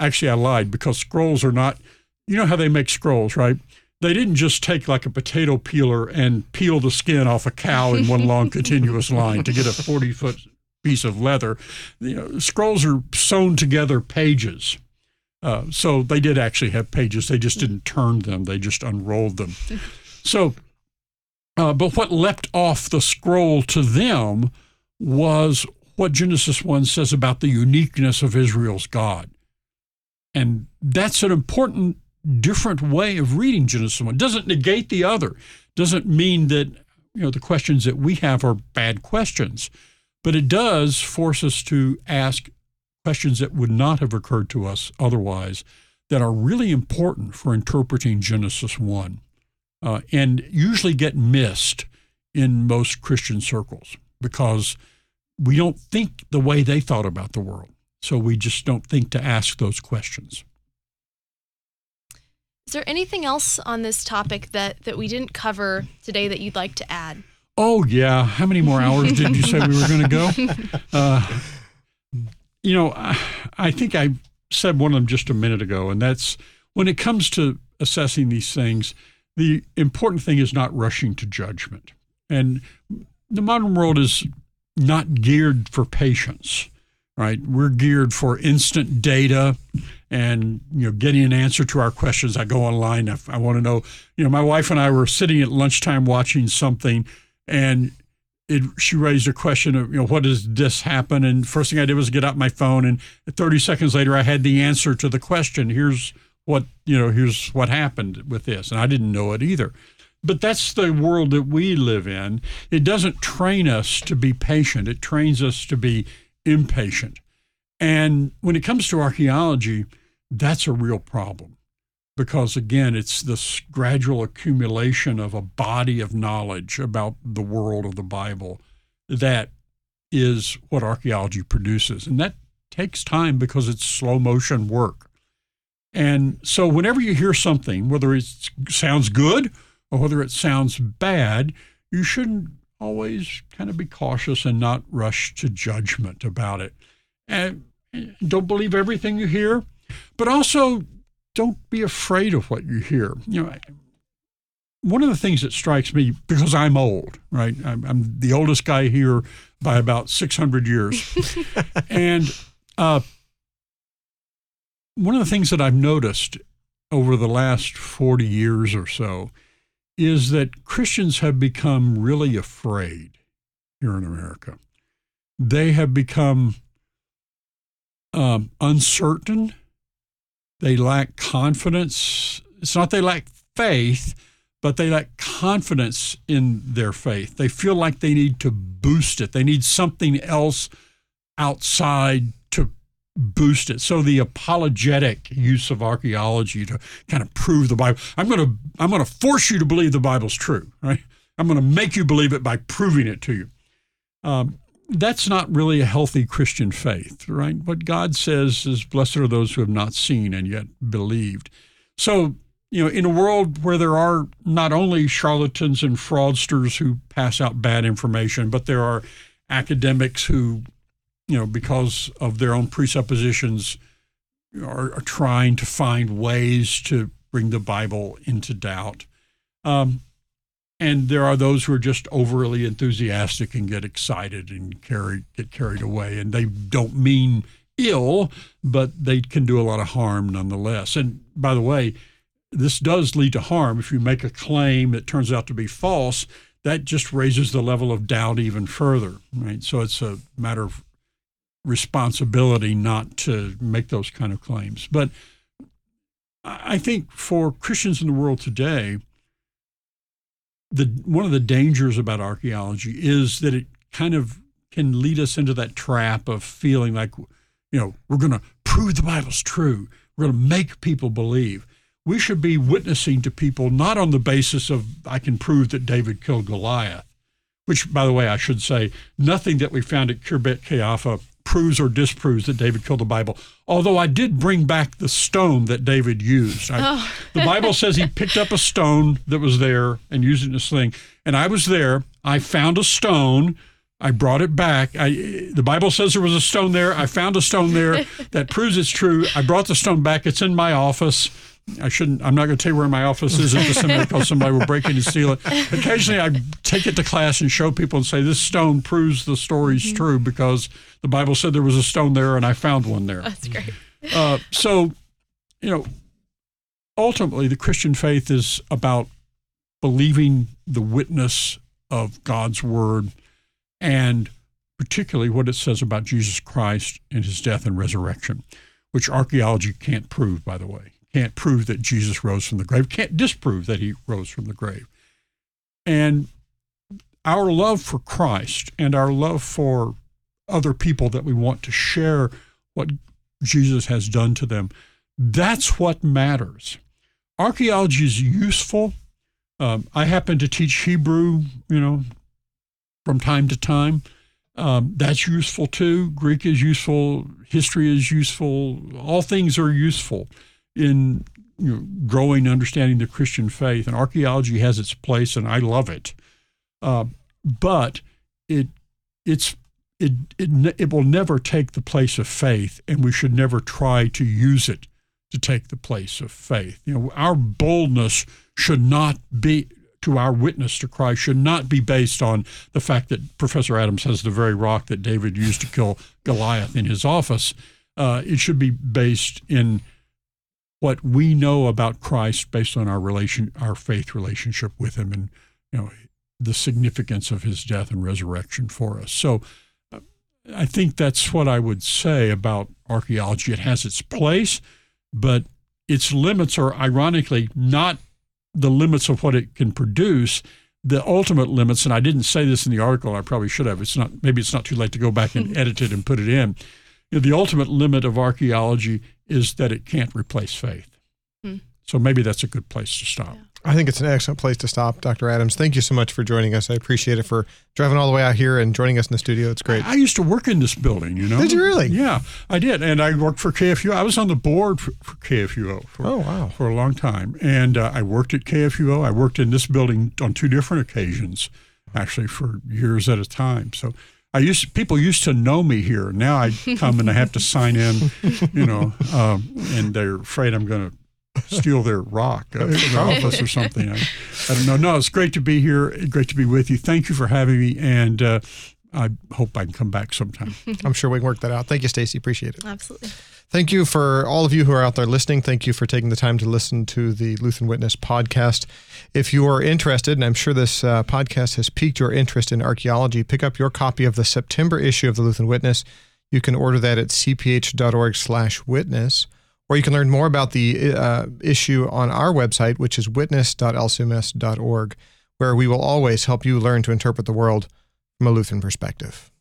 Speaker 3: actually, I lied because scrolls are not, you know how they make scrolls, right? They didn't just take like a potato peeler and peel the skin off a cow in one long *laughs* continuous line to get a 40 foot piece of leather. You know, scrolls are sewn together pages. Uh, so they did actually have pages. They just didn't turn them. They just unrolled them. *laughs* So, uh, but what leapt off the scroll to them was what Genesis 1 says about the uniqueness of Israel's God. And that's an important, different way of reading Genesis 1. It doesn't negate the other, doesn't mean that you know the questions that we have are bad questions. But it does force us to ask questions that would not have occurred to us otherwise that are really important for interpreting Genesis 1 uh, and usually get missed in most Christian circles because we don't think the way they thought about the world. So we just don't think to ask those questions.
Speaker 2: Is there anything else on this topic that, that we didn't cover today that you'd like to add?
Speaker 3: Oh, yeah. How many more hours did you say we were going to go? *laughs* Uh, you know, I, I think I said one of them just a minute ago, and that's when it comes to assessing these things, the important thing is not rushing to judgment. And the modern world is not geared for patience, right? We're geared for instant data and you know getting an answer to our questions. I go online. If I want to know, you know, my wife and I were sitting at lunchtime watching something, and it, she raised a question of, you know, what does this happen? And first thing I did was get out my phone, and 30 seconds later, I had the answer to the question. Here's what you know. Here's what happened with this, and I didn't know it either. But that's the world that we live in. It doesn't train us to be patient. It trains us to be impatient. And when it comes to archaeology, that's a real problem because again it's this gradual accumulation of a body of knowledge about the world of the bible that is what archaeology produces. And that takes time because it's slow motion work. And so whenever you hear something whether it sounds good or whether it sounds bad you shouldn't always kind of be cautious and not rush to judgment about it. And don't believe everything you hear but also don't be afraid of what you hear. You know, one of the things that strikes me because I'm old, right? I'm, I'm the oldest guy here by about 600 years, *laughs* and uh, one of the things that I've noticed over the last 40 years or so is that Christians have become really afraid here in America. They have become um, uncertain they lack confidence. It's not they lack faith, but they lack confidence in their faith. They feel like they need to boost it. They need something else outside to boost it. So the apologetic use of archaeology to kind of prove the Bible. I'm going to I'm going to force you to believe the Bible's true, right? I'm going to make you believe it by proving it to you. Um, that's not really a healthy Christian faith, right? What God says is, blessed are those who have not seen and yet believed. So, you know, in a world where there are not only charlatans and fraudsters who pass out bad information, but there are academics who, you know, because of their own presuppositions, are, are trying to find ways to bring the Bible into doubt. Um, and there are those who are just overly enthusiastic and get excited and carry get carried away. And they don't mean ill but they can do a lot of harm nonetheless. And by the way this does lead to harm. If you make a claim that turns out to be false that just raises the level of doubt even further right? So it's a matter of responsibility not to make those kind of claims. But i think for christians in the world today the one of the dangers about archaeology is that it kind of can lead us into that trap of feeling like you know we're going to prove the bible's true. We're going to make people believe. We should be witnessing to people not on the basis of i can prove that david killed goliath which by the way i should say nothing that we found at Khirbet Qeiyafa proves or disproves that David killed the Bible. Although I did bring back the stone that David used. I, oh. the Bible says he picked up a stone that was there and used it in a sling. And I was there. I found a stone. I brought it back. I, the Bible says there was a stone there. I found a stone there *laughs* that proves it's true. I brought the stone back. It's in my office. I shouldn't. I'm not going to tell you where my office is at the seminary because somebody will break in and steal it. Occasionally, I take it to class and show people and say this stone proves the story's mm-hmm. true because the Bible said there was a stone there and I found one there.
Speaker 2: That's great.
Speaker 3: Uh, so, you know, ultimately, the Christian faith is about believing the witness of God's word and particularly what it says about Jesus Christ and his death and resurrection, which archaeology can't prove, by the way can't prove that Jesus rose from the grave, can't disprove that he rose from the grave. And our love for Christ and our love for other people that we want to share what Jesus has done to them, that's what matters. Archaeology is useful. Um, I happen to teach Hebrew, you know, from time to time. Um, that's useful too. Greek is useful. History is useful. All things are useful in you know, growing understanding the Christian faith. And archaeology has its place, and I love it. Uh, but it it's it, it it will never take the place of faith, and we should never try to use it to take the place of faith. You know, our boldness should not be to our witness to Christ should not be based on the fact that Professor Adams has the very rock that David used to kill Goliath in his office. Uh, it should be based in what we know about Christ based on our relation, our faith relationship with Him, and you know the significance of His death and resurrection for us. So, uh, I think that's what I would say about archaeology. It has its place, but its limits are ironically not the limits of what it can produce the ultimate limits and i didn't say this in the article i probably should have it's not maybe it's not too late to go back and *laughs* edit it and put it in you know, the ultimate limit of archaeology is that it can't replace faith hmm. so maybe that's a good place to stop yeah.
Speaker 1: I think it's an excellent place to stop, Dr. Adams. Thank you so much for joining us. I appreciate it for driving all the way out here and joining us in the studio. It's great.
Speaker 3: I, used to work in this building, you know.
Speaker 1: Did you really?
Speaker 3: Yeah, I did. And I worked for KFUO. I was on the board for, for KFUO for,
Speaker 1: oh, wow.
Speaker 3: for a long time. And uh, I worked at KFUO. I worked in this building on two different occasions, actually, for years at a time. So I used people used to know me here. Now I come and I have to sign in, you know, um, and they're afraid I'm going to steal their rock uh, their *laughs* office or something. I, I, don't know. No, it's great to be here. Great to be with you. Thank you for having me, and uh, I hope I can come back sometime. *laughs*
Speaker 1: I'm sure we can work that out. Thank you, Stacy. Appreciate it.
Speaker 2: Absolutely.
Speaker 1: Thank you for all of you who are out there listening. Thank you for taking the time to listen to the Lutheran Witness podcast. If you are interested, and I'm sure this uh, podcast has piqued your interest in archaeology, pick up your copy of the September issue of the Lutheran Witness. You can order that at cph.org/witness or you can learn more about the uh, issue on our website, which is witness.lcms.org, where we will always help you learn to interpret the world from a Lutheran perspective.